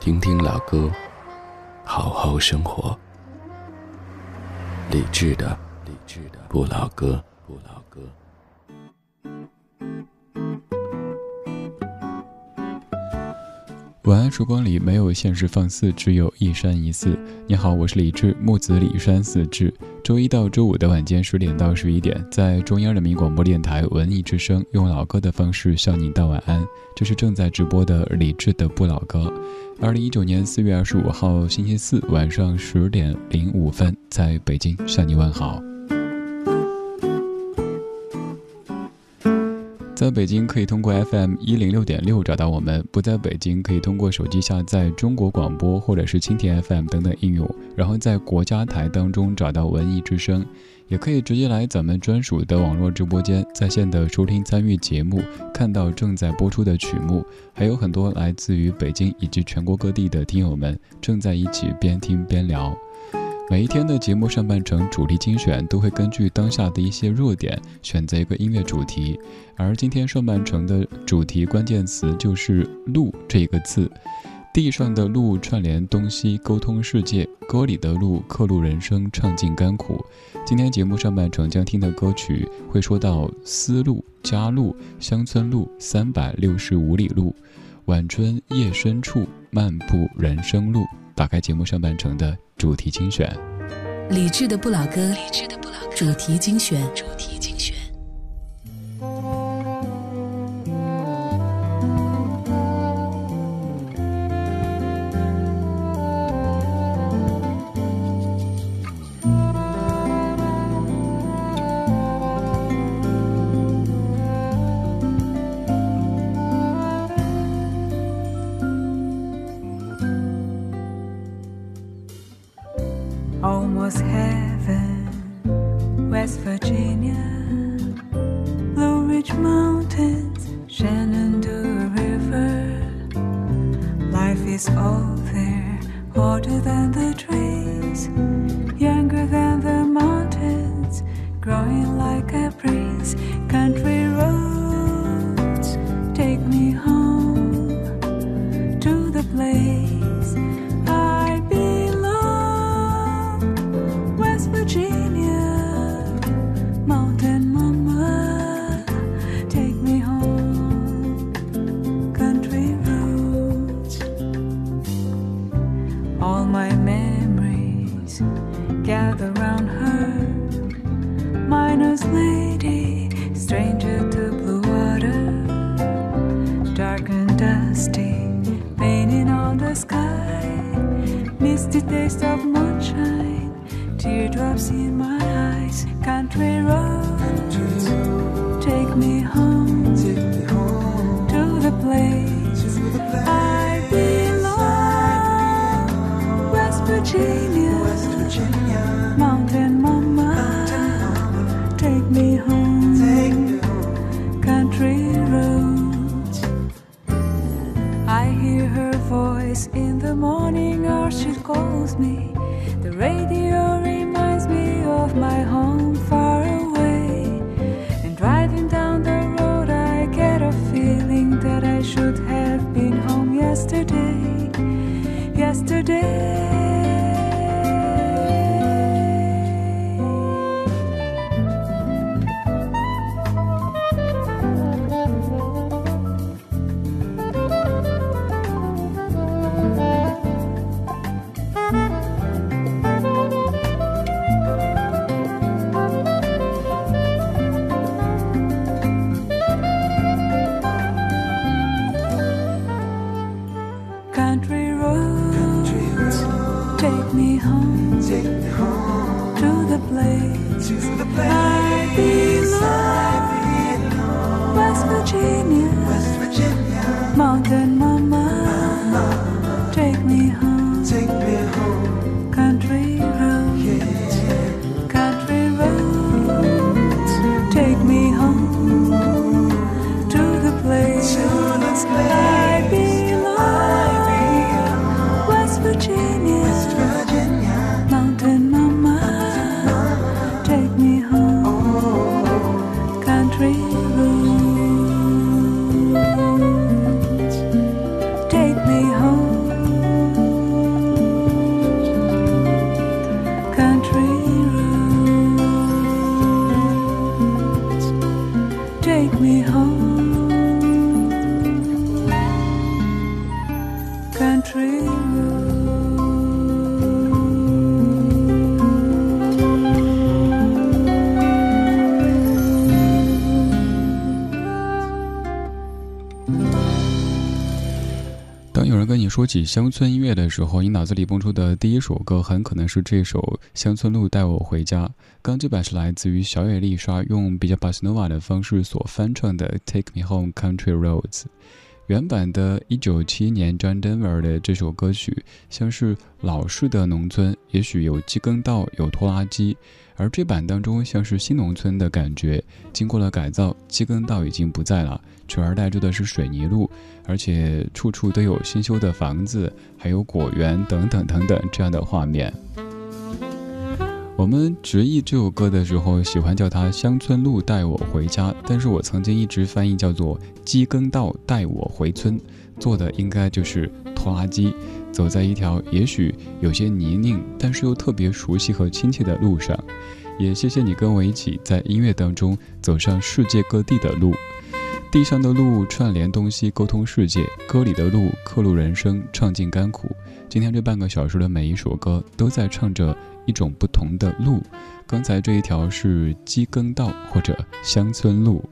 听听老歌，好好生活。理智的，理智的不老歌，不老歌。晚安，曙光里没有现实放肆，只有一山一寺。你好，我是李智，木子李山寺志。周一到周五的晚间十点到十一点，在中央人民广播电台文艺之声，用老歌的方式向您道晚安。这是正在直播的李志的不老歌。二零一九年四月二十五号星期四晚上十点零五分，在北京向你问好。在北京可以通过 FM 一零六点六找到我们，不在北京可以通过手机下载中国广播或者是蜻蜓 FM 等等应用，然后在国家台当中找到文艺之声，也可以直接来咱们专属的网络直播间在线的收听参与节目，看到正在播出的曲目，还有很多来自于北京以及全国各地的听友们正在一起边听边聊。每一天的节目上半程主题精选都会根据当下的一些热点选择一个音乐主题，而今天上半程的主题关键词就是“路”这个字。地上的路串联东西，沟通世界；歌里的路刻录人生，唱尽甘苦。今天节目上半程将听的歌曲会说到丝路、家路、乡村路、三百六十五里路、晚春夜深处、漫步人生路。打开节目上半程的主题精选，理智的不老歌，主题精选。mountain. me home. Take me home to the place. To the place. 起乡村音乐的时候，你脑子里蹦出的第一首歌很可能是这首《乡村路带我回家》。刚这版是来自于小野丽莎用比较巴斯诺瓦的方式所翻唱的《Take Me Home Country Roads》。原版的1971年 John Denver 的这首歌曲，像是老式的农村，也许有机耕道，有拖拉机。而这版当中像是新农村的感觉，经过了改造，机耕道已经不在了，取而代之的是水泥路，而且处处都有新修的房子，还有果园等等等等这样的画面。我们直译这首歌的时候，喜欢叫它《乡村路带我回家》，但是我曾经一直翻译叫做《机耕道带我回村》，做的应该就是拖拉机，走在一条也许有些泥泞，但是又特别熟悉和亲切的路上。也谢谢你跟我一起在音乐当中走上世界各地的路，地上的路串联东西，沟通世界；歌里的路刻录人生，唱尽甘苦。今天这半个小时的每一首歌都在唱着一种不同的路。刚才这一条是机耕道或者乡村路。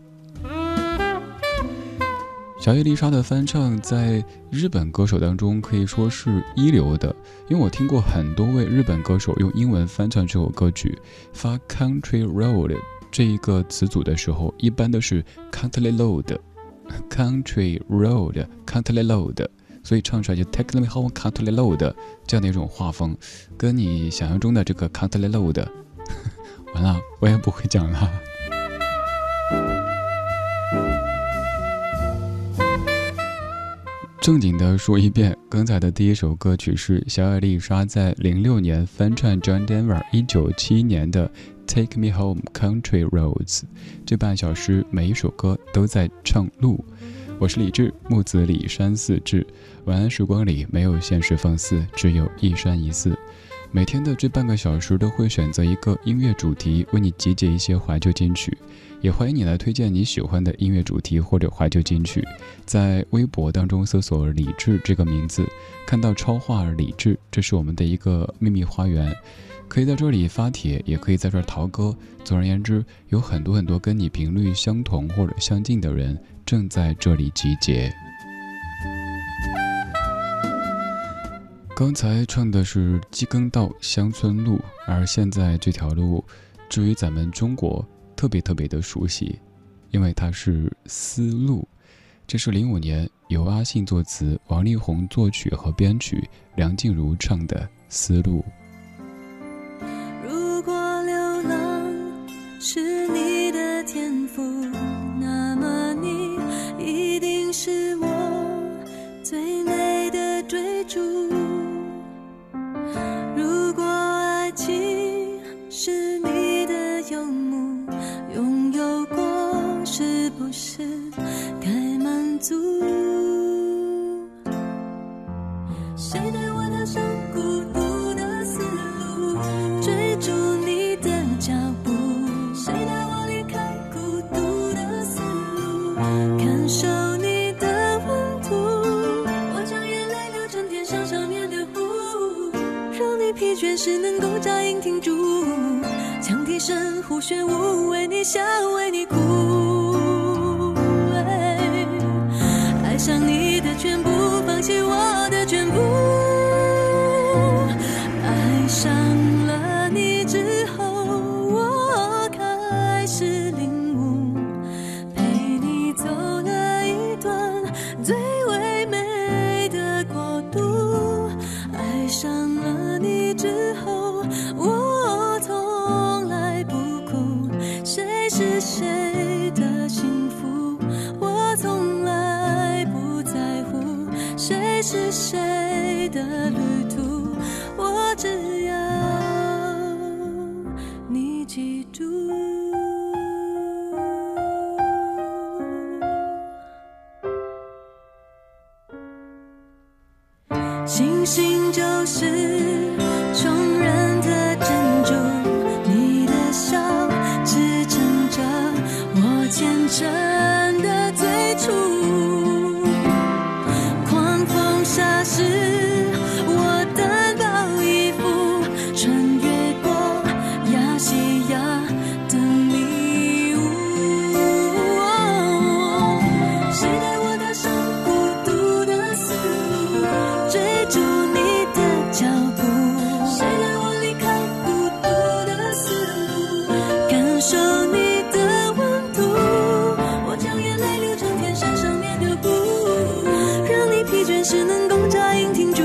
小野丽莎的翻唱在日本歌手当中可以说是一流的，因为我听过很多位日本歌手用英文翻唱这首歌曲，发 country road 这一个词组的时候，一般都是 country road，country road，country road，所以唱出来就 take me home country road 这样的一种画风，跟你想象中的这个 country road，完了，我也不会讲了。正经的说一遍，刚才的第一首歌曲是小艾丽莎在零六年翻唱 John Denver 一九七一年的《Take Me Home Country Roads》。这半小时每一首歌都在唱路。我是李志，木子李山寺志。晚安时光里没有现实放肆，只有一山一寺。每天的这半个小时都会选择一个音乐主题，为你集结一些怀旧金曲。也欢迎你来推荐你喜欢的音乐主题或者怀旧金曲，在微博当中搜索“李志”这个名字，看到超话“李志”，这是我们的一个秘密花园，可以在这里发帖，也可以在这儿淘歌。总而言之，有很多很多跟你频率相同或者相近的人正在这里集结。刚才唱的是机耕道乡村路，而现在这条路，至于咱们中国。特别特别的熟悉，因为它是丝路。这是零五年由阿信作词，王力宏作曲和编曲，梁静茹唱的《丝路》。如果流浪是你的天赋，是我最美的追逐。如果爱情是你的游牧，拥有过是不是该满足？谁的疲倦时能够扎营停住。羌笛声胡旋舞，为你笑，为你哭。爱上你的全部，放弃我受你的温度，我将眼泪流成天山上面的湖，让你疲倦时能够扎营停驻。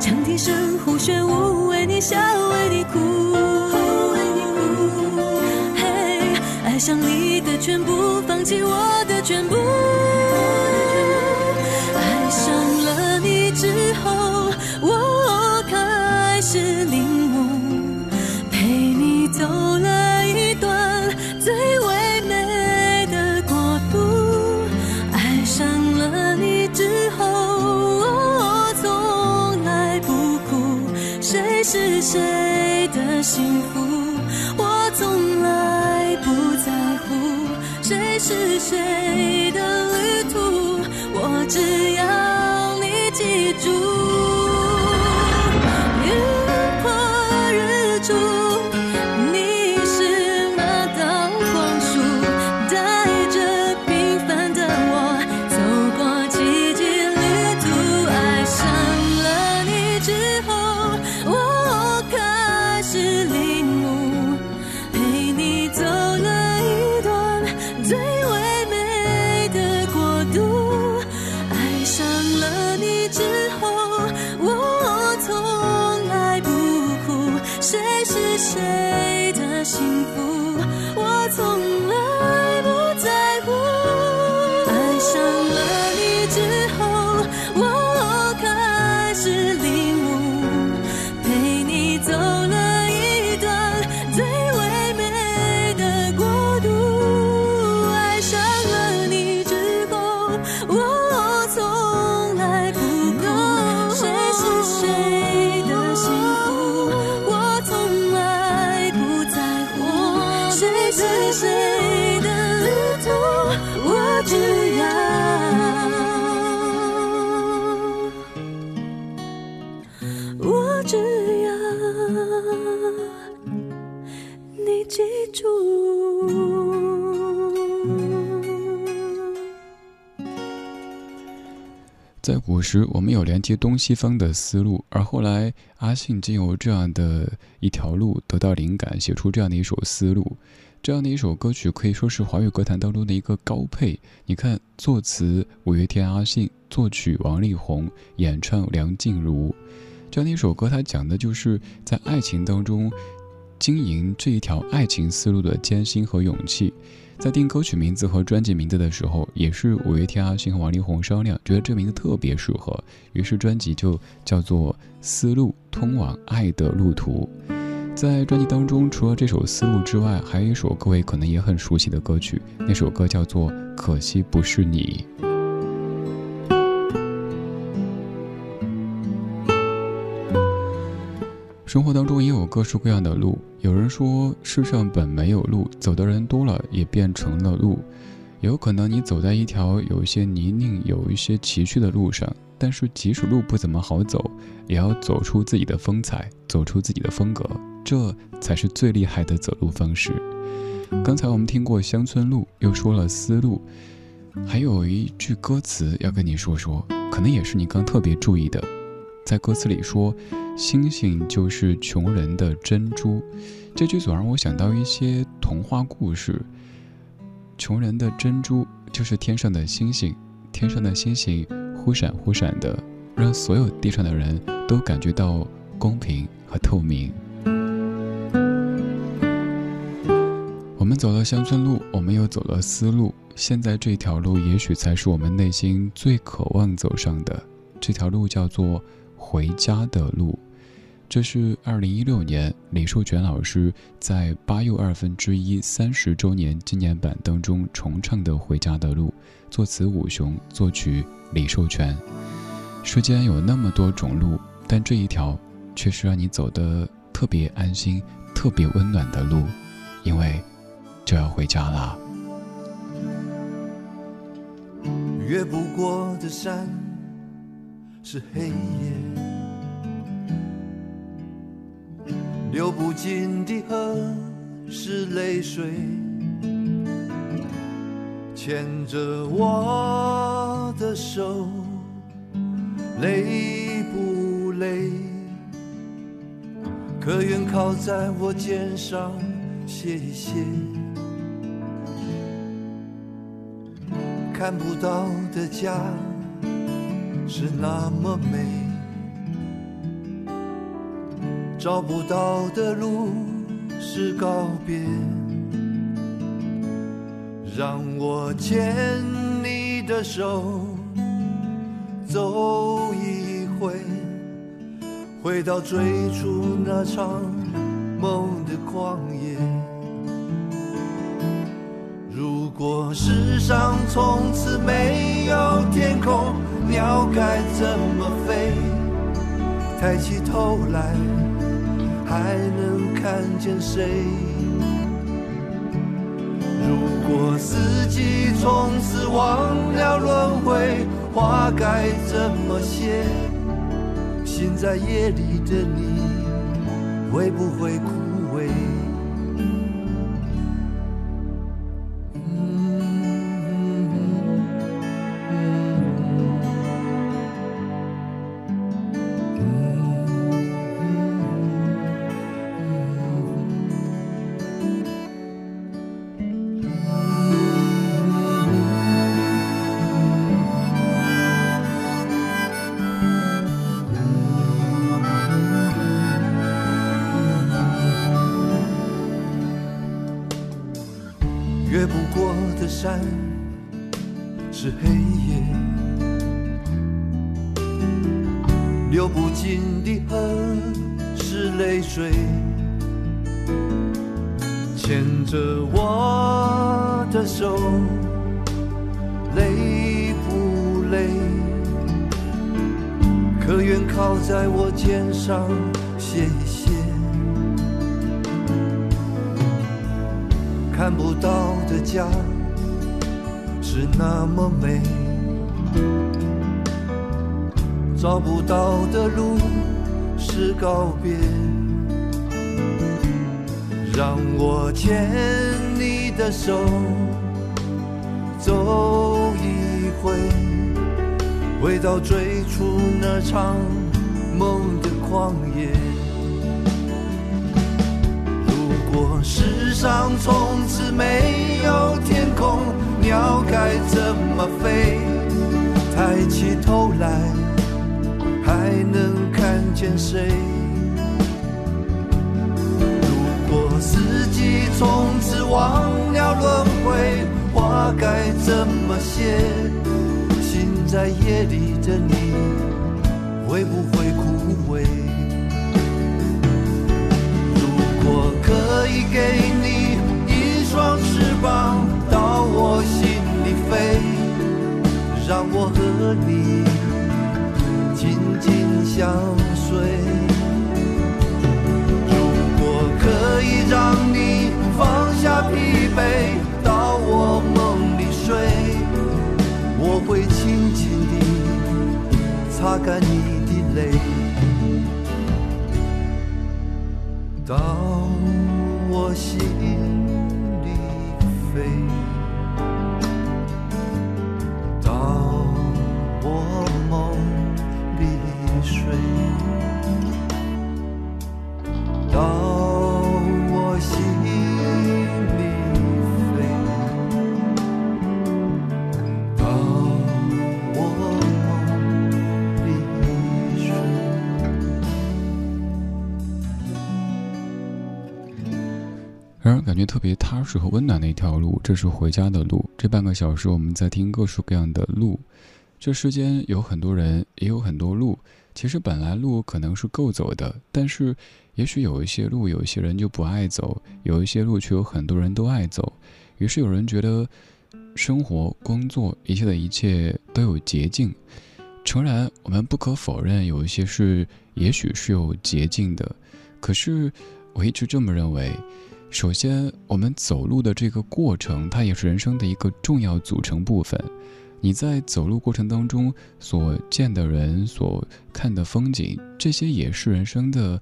羌笛声，胡旋舞，为你笑，为你哭，为你哭。嘿，爱上你的全部，放弃我的全部。是谁的旅途，我只我们有连接东西方的思路，而后来阿信经由这样的一条路得到灵感，写出这样的一首思路。这样的一首歌曲可以说是华语歌坛当中的一个高配。你看，作词五月天阿信，作曲王力宏，演唱梁静茹。这样的一首歌，它讲的就是在爱情当中经营这一条爱情思路的艰辛和勇气。在定歌曲名字和专辑名字的时候，也是五月天阿信和王力宏商量，觉得这名字特别适合，于是专辑就叫做《丝路通往爱的路途》。在专辑当中，除了这首《丝路》之外，还有一首各位可能也很熟悉的歌曲，那首歌叫做《可惜不是你》。生活当中也有各式各样的路，有人说世上本没有路，走的人多了也变成了路。有可能你走在一条有一些泥泞、有一些崎岖的路上，但是即使路不怎么好走，也要走出自己的风采，走出自己的风格，这才是最厉害的走路方式。刚才我们听过乡村路，又说了丝路，还有一句歌词要跟你说说，可能也是你刚特别注意的，在歌词里说。星星就是穷人的珍珠，这句总让我想到一些童话故事。穷人的珍珠就是天上的星星，天上的星星忽闪忽闪的，让所有地上的人都感觉到公平和透明。我们走了乡村路，我们又走了丝路，现在这条路也许才是我们内心最渴望走上的。这条路叫做回家的路。这是二零一六年李寿全老师在八又二分之一三十周年纪念版当中重唱的《回家的路》，作词武雄，作曲李寿全。世间有那么多种路，但这一条却是让你走得特别安心、特别温暖的路，因为就要回家啦。越不过的山是黑夜。流不尽的河是泪水，牵着我的手，累不累？可愿靠在我肩上歇一歇？看不到的家是那么美。找不到的路是告别，让我牵你的手，走一回，回到最初那场梦的旷野。如果世上从此没有天空，鸟该怎么飞？抬起头来，还能看见谁？如果四季从此忘了轮回，花该怎么谢？心在夜里的你，会不会枯山是黑夜，流不尽的河是泪水，牵着我的手，累不累？可愿靠在我肩上歇一歇？看不到的家是那么美，找不到的路是告别。让我牵你的手，走一回，回到最初那场梦的旷野。如果世上从此没有天空，鸟该怎么飞？抬起头来，还能看见谁？如果四季从此忘了轮回，花该怎么谢？心在夜里的你，会不会枯萎？如果可以给干你的泪。当我心感觉特别踏实和温暖的一条路，这是回家的路。这半个小时，我们在听各式各样的路。这世间有很多人，也有很多路。其实本来路可能是够走的，但是也许有一些路，有一些人就不爱走；有一些路却有很多人都爱走。于是有人觉得，生活、工作，一切的一切都有捷径。诚然，我们不可否认，有一些是也许是有捷径的。可是我一直这么认为。首先，我们走路的这个过程，它也是人生的一个重要组成部分。你在走路过程当中所见的人、所看的风景，这些也是人生的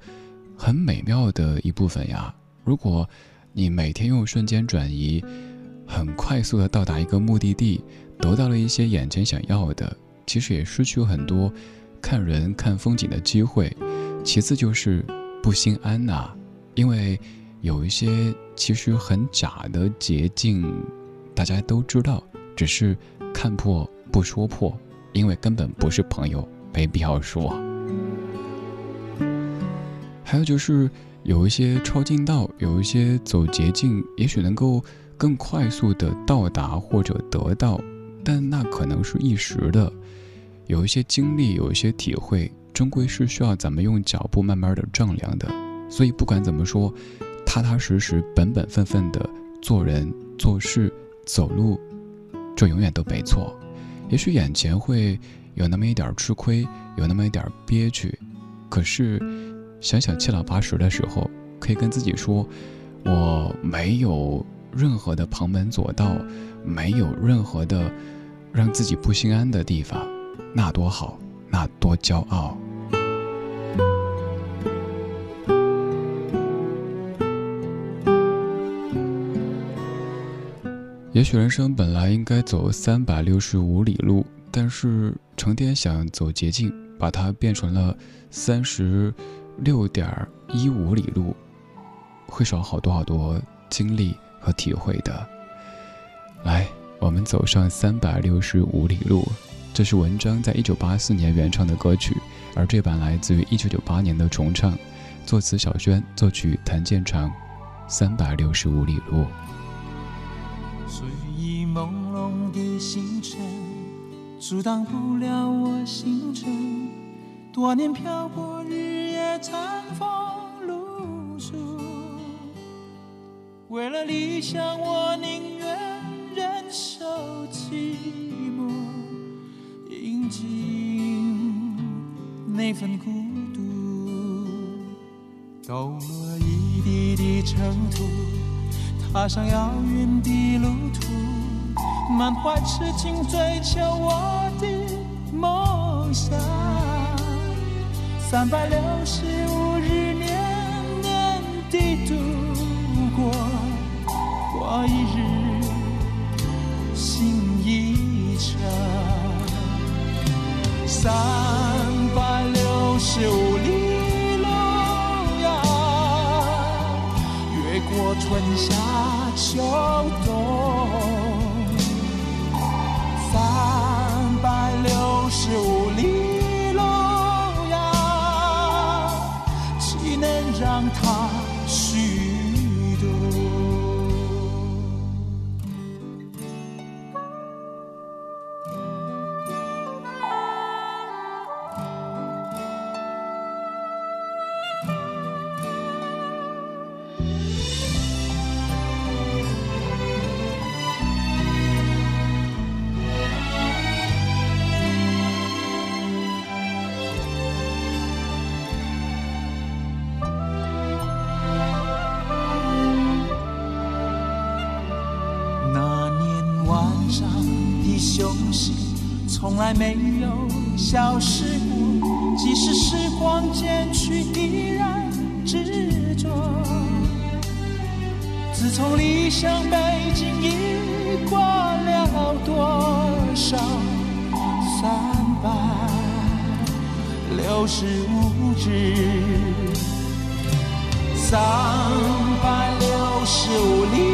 很美妙的一部分呀。如果你每天用瞬间转移，很快速的到达一个目的地，得到了一些眼前想要的，其实也失去了很多看人、看风景的机会。其次就是不心安呐、因为。有一些其实很假的捷径，大家都知道，只是看破不说破，因为根本不是朋友，没必要说。还有就是有一些抄近道，有一些走捷径，也许能够更快速的到达或者得到，但那可能是一时的。有一些经历，有一些体会，终归是需要咱们用脚步慢慢的丈量的。所以不管怎么说，踏踏实实、本本分分的做人做事、走路，这永远都没错。也许眼前会有那么一点吃亏，有那么一点憋屈，可是想想七老八十的时候，可以跟自己说，我没有任何的旁门左道，没有任何的让自己不心安的地方。那多好，那多骄傲。也许人生本来应该走三百六十五里路，但是成天想走捷径，把它变成了三十六点一五里路，会少好多好多经历和体会的。来，我们走上三百六十五里路。这是文章在一九八四年原唱的歌曲，而这版来自于一九九八年的重唱，作词小轩，作曲谭健常，《三百六十五里路》。睡意朦胧的星辰，阻挡不了我行程。多年漂泊，日夜餐风露宿，为了理想，我宁愿忍受寂寞，饮尽那份孤独，抖落一地的尘土，踏上遥远的路途，满怀痴情追求我的梦想。三百六十五日，年年的度过，过一日，心一程。三百六十五春夏秋冬。三百六十五从来没有消失过，即使时光渐去，依然执着。自从离乡背井，已过了多少三百六十五日？三百六十五里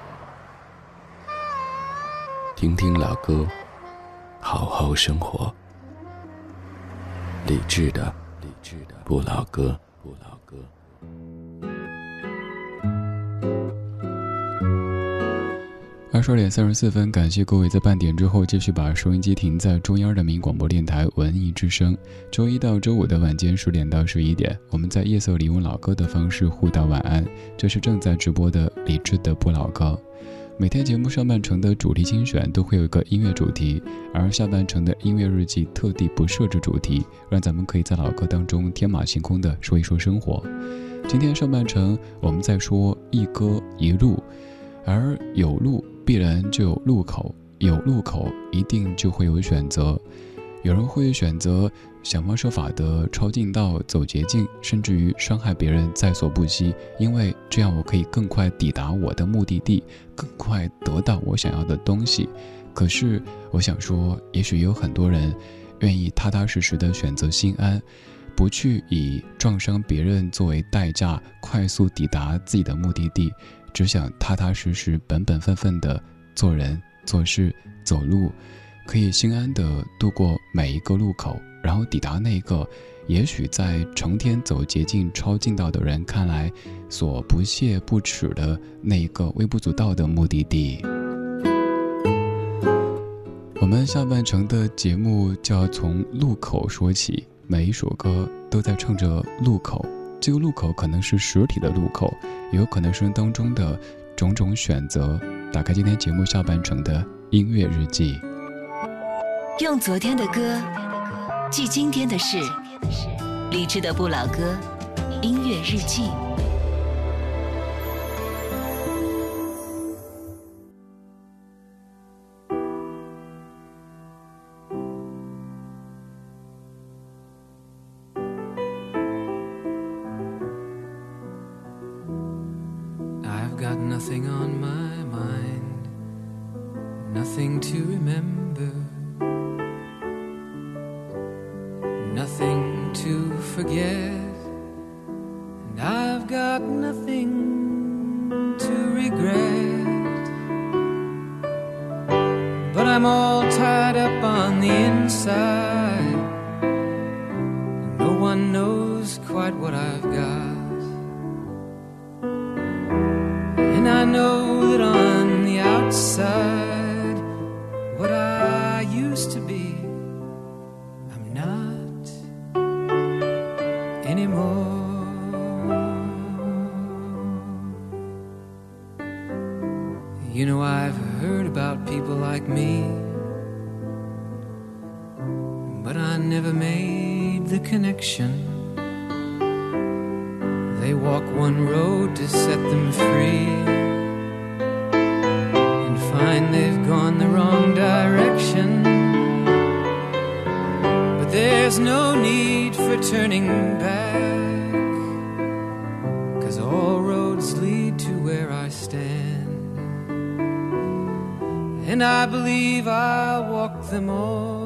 听听老歌，好好生活。理智的，理智的不老歌，不老歌。二十二点三十四分，感谢各位在半点之后继续把收音机停在中央人民广播电台文艺之声。周一到周五的晚间十点到十一点，我们在夜色里用老歌的方式互道晚安。这是正在直播的理智的不老歌。每天节目上半程的主题精选都会有一个音乐主题，而下半程的音乐日记特地不设置主题，让咱们可以在老歌当中天马行空的说一说生活。今天上半程我们在说一歌一路，而有路必然就有路口，有路口一定就会有选择。有人会选择想方设法的抄近道、走捷径，甚至于伤害别人在所不惜，因为这样我可以更快抵达我的目的地，更快得到我想要的东西。可是，我想说，也许有很多人愿意踏踏实实的选择心安，不去以撞伤别人作为代价，快速抵达自己的目的地，只想踏踏实实、本本分分的做人、做事、走路，可以心安的度过每一个路口，然后抵达那个也许在成天走捷径、抄近道的人看来所不屑不耻的那一个微不足道的目的地。我们下半程的节目就要从路口说起，每一首歌都在唱着路口。这个路口可能是实体的路口，也有可能是当中的种种选择。打开今天节目下半程的音乐日记，用昨天的歌记今天的事，理智的不老歌，音乐日记。They walk one road to set them free and find they've gone the wrong direction. But there's no need for turning back, cause all roads lead to where I stand. And I believe I'll walk them all,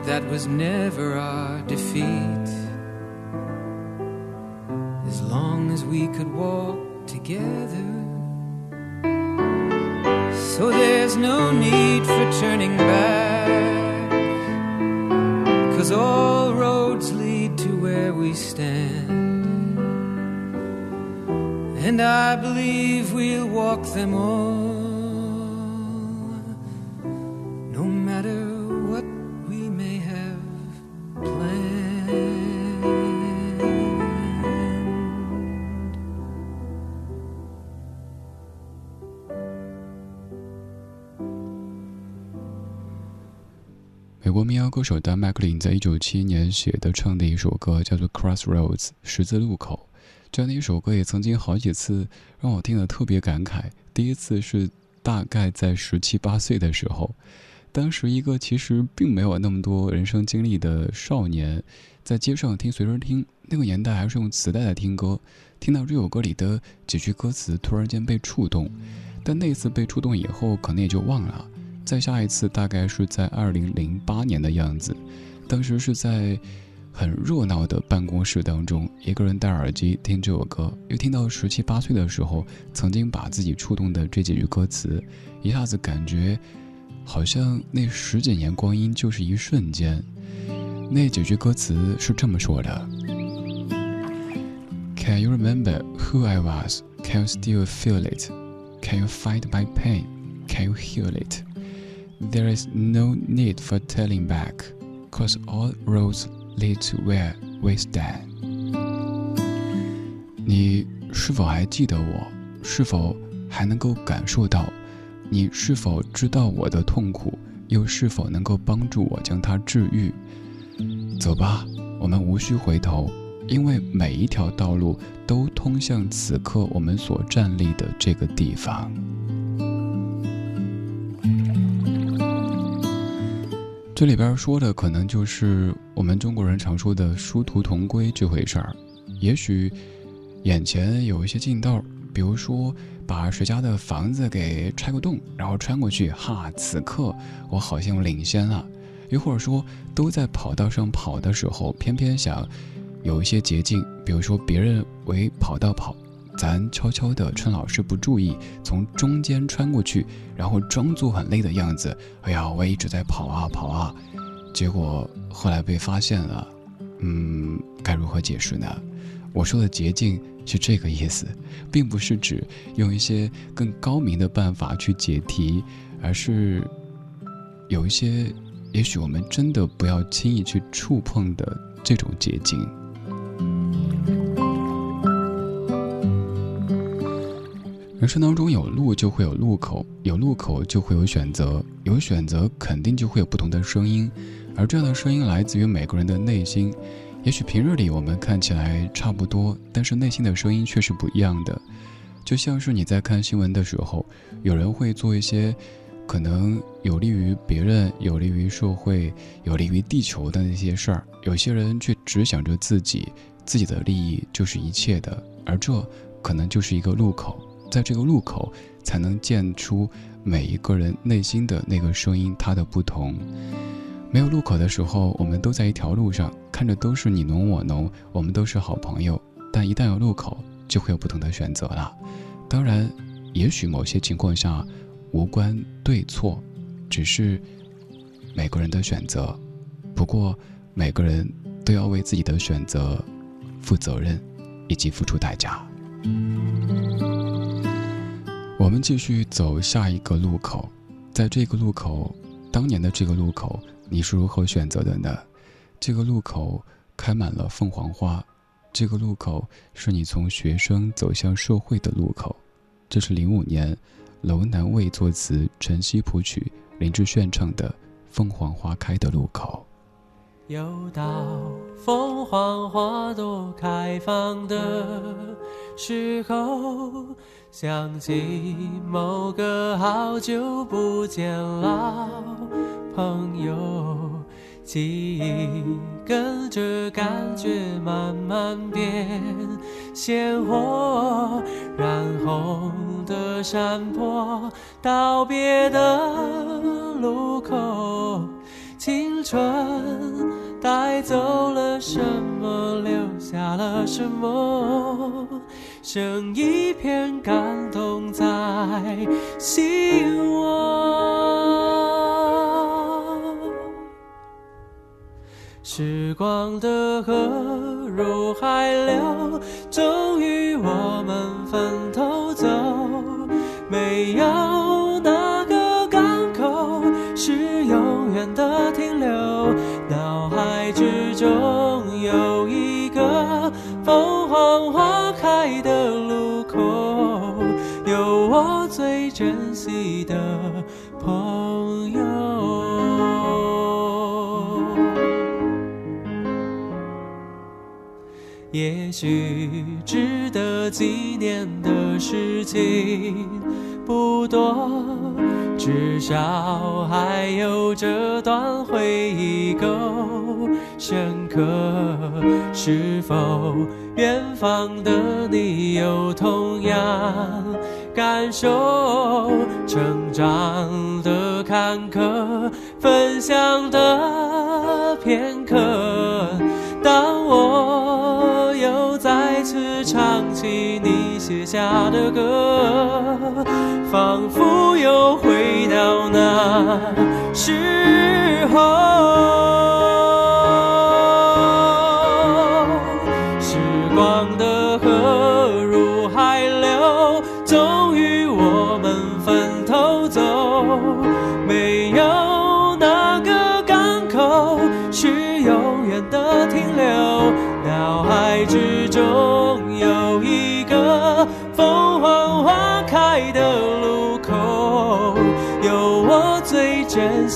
But that was never our defeat. As long as we could walk together. So there's no need for turning back. Cause all roads lead to where we stand. And I believe we'll walk them all. 歌手丹麦克林在一九七一年写的唱的一首歌叫做《Crossroads》十字路口。这样的一首歌也曾经好几次让我听得特别感慨。第一次是大概在十七八岁的时候，当时一个其实并没有那么多人生经历的少年，在街上听随身听，那个年代还是用磁带来听歌，听到这首歌里的几句歌词，突然间被触动。但那次被触动以后，可能也就忘了。再下一次，大概是在二零零八年的样子，当时是在很热闹的办公室当中，一个人戴耳机听这首歌，又听到十七八岁的时候曾经把自己触动的这几句歌词，一下子感觉好像那十几年光阴就是一瞬间。那几句歌词是这么说的：Can you remember who I was? Can you still feel it? Can you fight my pain? Can you heal it? There is no need for telling back, cause all roads lead to where we stand. 你是否还记得我？是否还能够感受到？你是否知道我的痛苦？又是否能够帮助我将它治愈？走吧，我们无需回头，因为每一条道路都通向此刻我们所站立的这个地方。这里边说的可能就是我们中国人常说的殊途同归这回事儿。也许眼前有一些近道，比如说把谁家的房子给拆个洞，然后穿过去，哈，此刻我好像领先了。又或者说都在跑道上跑的时候，偏偏想有一些捷径，比如说别人围跑道跑。咱悄悄的，趁老师不注意，从中间穿过去，然后装作很累的样子。哎呀，我一直在跑啊跑啊，结果后来被发现了。嗯，该如何解释呢？我说的捷径是这个意思，并不是指用一些更高明的办法去解题，而是有一些，也许我们真的不要轻易去触碰的这种捷径。人生当中有路就会有路口，有路口就会有选择，有选择肯定就会有不同的声音，而这样的声音来自于每个人的内心。也许平日里我们看起来差不多，但是内心的声音却是不一样的。就像是你在看新闻的时候，有人会做一些可能有利于别人、有利于社会、有利于地球的那些事儿，有些人却只想着自己，自己的利益就是一切的，而这可能就是一个路口。在这个路口，才能见出每一个人内心的那个声音，它的不同。没有路口的时候，我们都在一条路上，看着都是你侬我侬，我们都是好朋友。但一旦有路口，就会有不同的选择了。当然，也许某些情况下无关对错，只是每个人的选择。不过，每个人都要为自己的选择负责任，以及付出代价。我们继续走下一个路口，在这个路口，当年的这个路口，你是如何选择的呢？这个路口开满了凤凰花，这个路口是你从学生走向社会的路口。这是零五年，楼南卫作词，陈曦谱曲，林志炫唱的《凤凰花开的路口》。又到凤凰花朵开放的时候。想起某个好久不见老朋友，记忆跟着感觉慢慢变鲜活，染红的山坡，道别的路口，青春带走了什么，留下了什么？剩一片感动在心窝。时光的河入海流，终于我们分头走。没有哪个港口是永远的停留，脑海之中惜的朋友。也许值得纪念的事情不多，至少还有这段回忆够深刻。是否远方的你有同样感受？成长的坎坷，分享的片刻。当我又再次唱起你写下的歌，仿佛又回到那时候。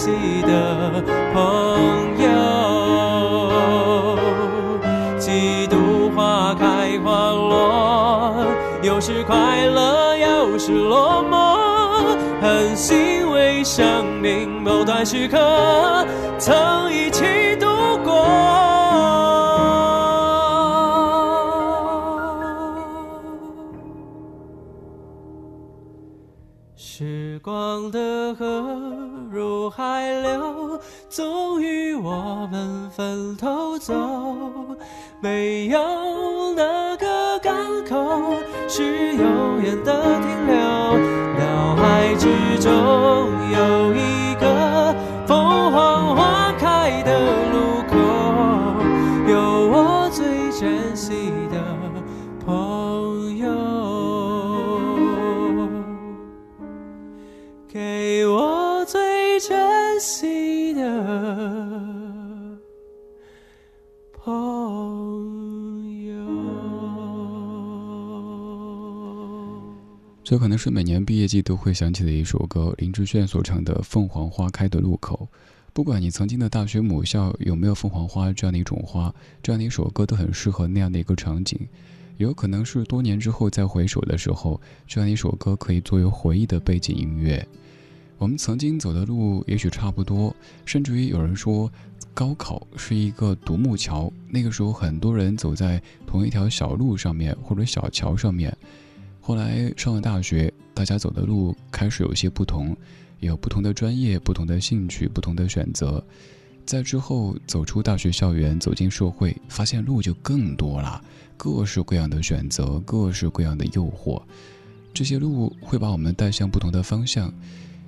记得朋友。几度花开花落，有时快乐，有时落寞，很欣慰生命某段时刻曾一海流，终于我们分头走。没有哪个港口是永远的停留，脑海之中有一个凤凰花开的珍惜的朋友。这可能是每年毕业季都会想起的一首歌，林志炫所唱的《凤凰花开的路口》。不管你曾经的大学母校有没有凤凰花这样的一种花，这样的一首歌都很适合那样的一个场景。有可能是多年之后再回首的时候，这样一首歌可以作为回忆的背景音乐。我们曾经走的路也许差不多，甚至于有人说，高考是一个独木桥。那个时候，很多人走在同一条小路上面或者小桥上面。后来上了大学，大家走的路开始有些不同，有不同的专业、不同的兴趣、不同的选择。在之后走出大学校园，走进社会，发现路就更多了，各式各样的选择，各式各样的诱惑。这些路会把我们带向不同的方向。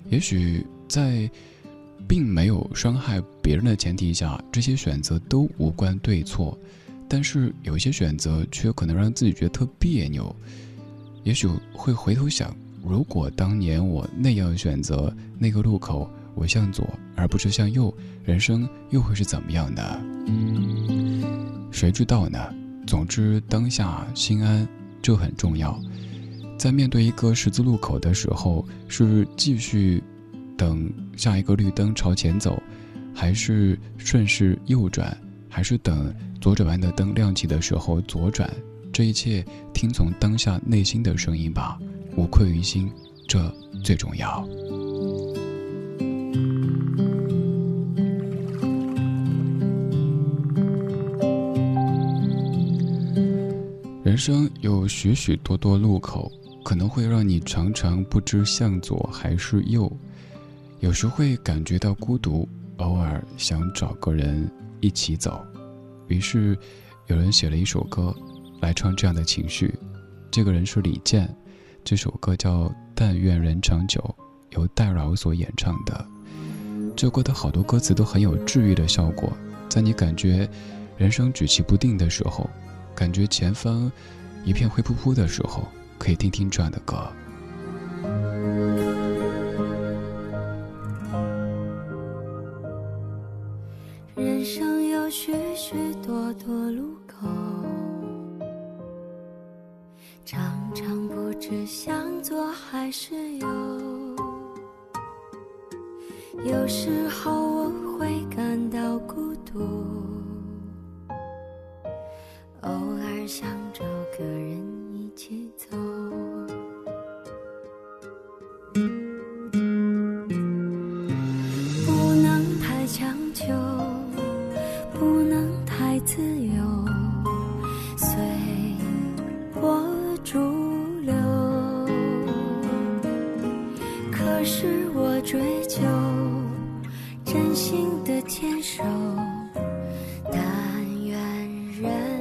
也许在并没有伤害别人的前提下，这些选择都无关对错，但是有些选择却可能让自己觉得特别扭。也许会回头想，如果当年我那样选择那个路口，我向左而不是向右，人生又会是怎么样的？谁知道呢？总之，当下心安就很重要。在面对一个十字路口的时候，是继续等下一个绿灯朝前走，还是顺势右转，还是等左转弯的灯亮起的时候左转？这一切听从当下内心的声音吧，无愧于心，这最重要。人生有许许多多路口，可能会让你常常不知向左还是右，有时会感觉到孤独，偶尔想找个人一起走。于是，有人写了一首歌，来唱这样的情绪。这个人是李健，这首歌叫《但愿人长久》，由戴娆所演唱的。这歌的好多歌词都很有治愈的效果，在你感觉人生举棋不定的时候。感觉前方一片灰扑扑的时候，可以听听这样的歌。人生有许许多多路口，常常不知向左还是右。有时候我会感到孤独。偶尔想找个人一起走不能太强求不能太自由随波逐流。可是我追求真心的牵手但愿人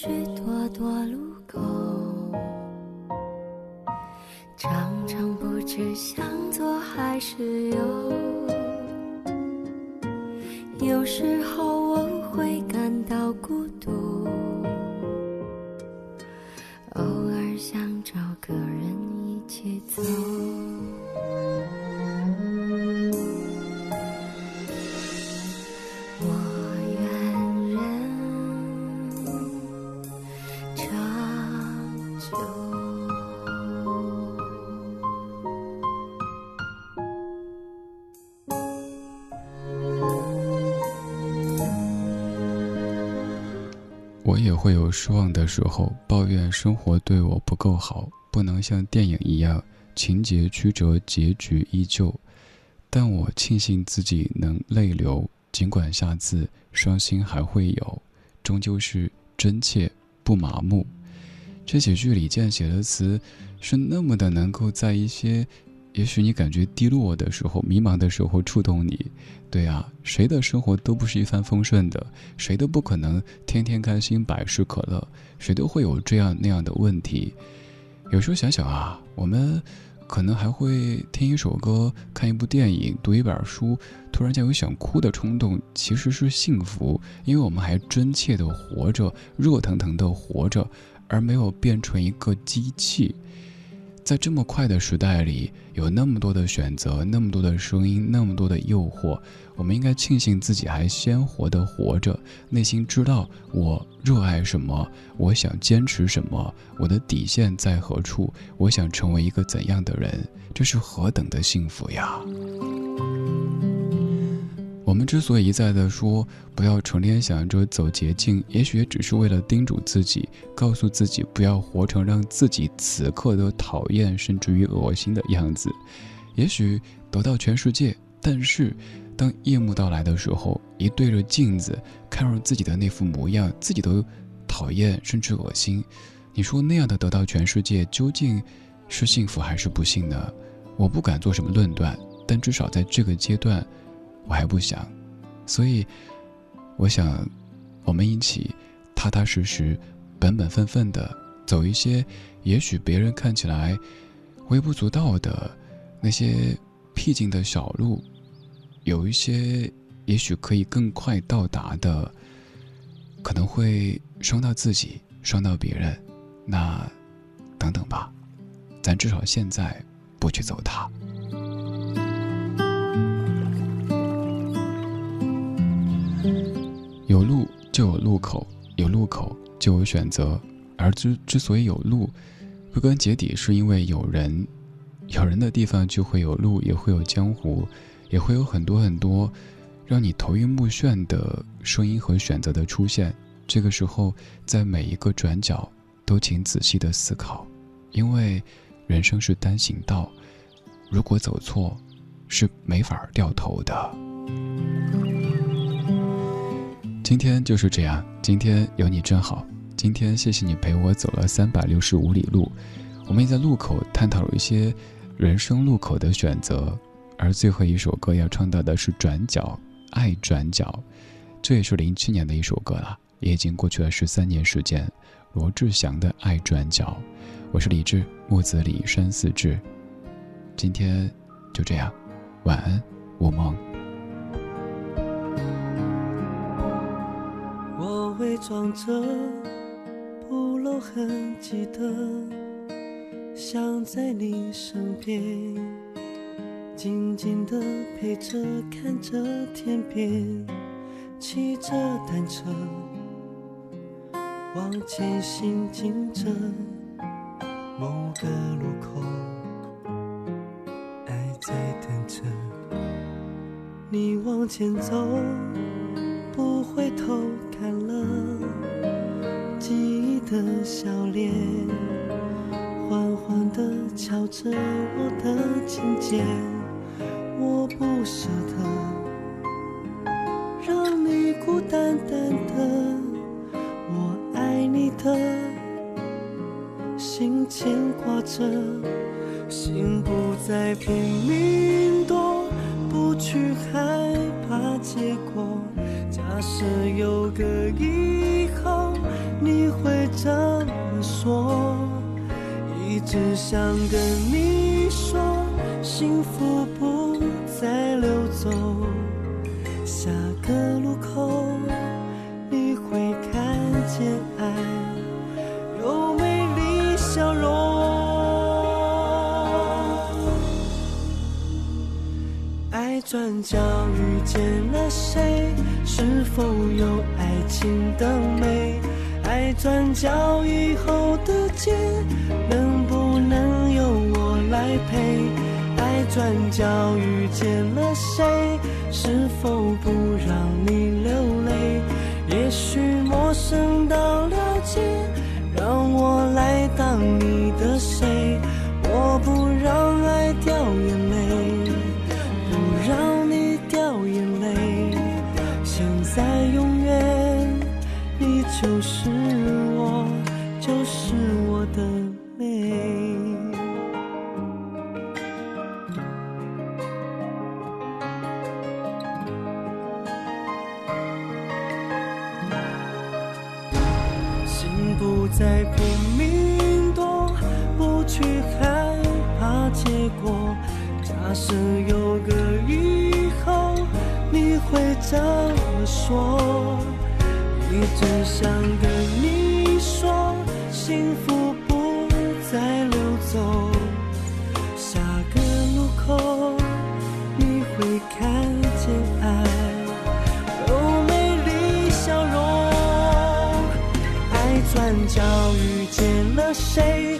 许多多路口。常常不知向左还是右，有时候我也会有失望的时候，抱怨生活对我不够好，不能像电影一样情节曲折，结局依旧。但我庆幸自己能泪流，尽管下次伤心还会有，终究是真切不麻木。这几句李健写的词，是那么的能够在一些，也许你感觉低落的时候、迷茫的时候触动你。对啊，谁的生活都不是一帆风顺的，谁都不可能天天开心、百事可乐，谁都会有这样那样的问题。有时候想想啊，我们可能还会听一首歌、看一部电影、读一本书，突然间有想哭的冲动，其实是幸福，因为我们还真切的活着，热腾腾的活着，而没有变成一个机器。在这么快的时代里，有那么多的选择，那么多的声音，那么多的诱惑，我们应该庆幸自己还鲜活的活着，内心知道我热爱什么，我想坚持什么，我的底线在何处，我想成为一个怎样的人，这是何等的幸福呀！我们之所以一再的说不要成天想着走捷径，也许也只是为了叮嘱自己，告诉自己不要活成让自己此刻都讨厌甚至于恶心的样子。也许得到全世界，但是当夜幕到来的时候，一对着镜子看着自己的那副模样，自己都讨厌甚至恶心。你说那样的得到全世界，究竟是幸福还是不幸呢？我不敢做什么论断，但至少在这个阶段。我还不想，所以，我想，我们一起踏踏实实本本分分的走一些，也许别人看起来微不足道的那些僻静的小路，有一些也许可以更快到达的，可能会伤到自己，伤到别人，那等等吧，咱至少现在不去走它。有路就有路口，有路口就有选择，而之之所以有路，归根结底是因为有人，有人的地方就会有路，也会有江湖，也会有很多很多让你头晕目眩的声音和选择的出现。这个时候，在每一个转角，都请仔细的思考，因为人生是单行道，如果走错，是没法掉头的。今天就是这样，今天有你真好。今天谢谢你陪我走了三百六十五里路，我们也在路口探讨了一些人生路口的选择。而最后一首歌要唱到的是《转角》，爱转角，这也是零七年的一首歌了，也已经过去了十三年时间。罗志祥的《爱转角》，我是李志，木子李山四志。今天就这样，晚安，午梦。装着不露痕迹的，想在你身边，静静的陪着，看着天边，骑着单车往前行进着，某个路口，爱在等着你往前走，不回头。的笑脸，缓缓地敲着我的琴键，我不舍爱转角以后的街，能不能由我来陪？爱转角遇见了谁？是否不让你流泪？也许陌生到了解，让我来当你的谁？说，一直想跟你说，幸福不再溜走。下个路口，你会看见爱有美丽笑容。爱转角遇见了谁？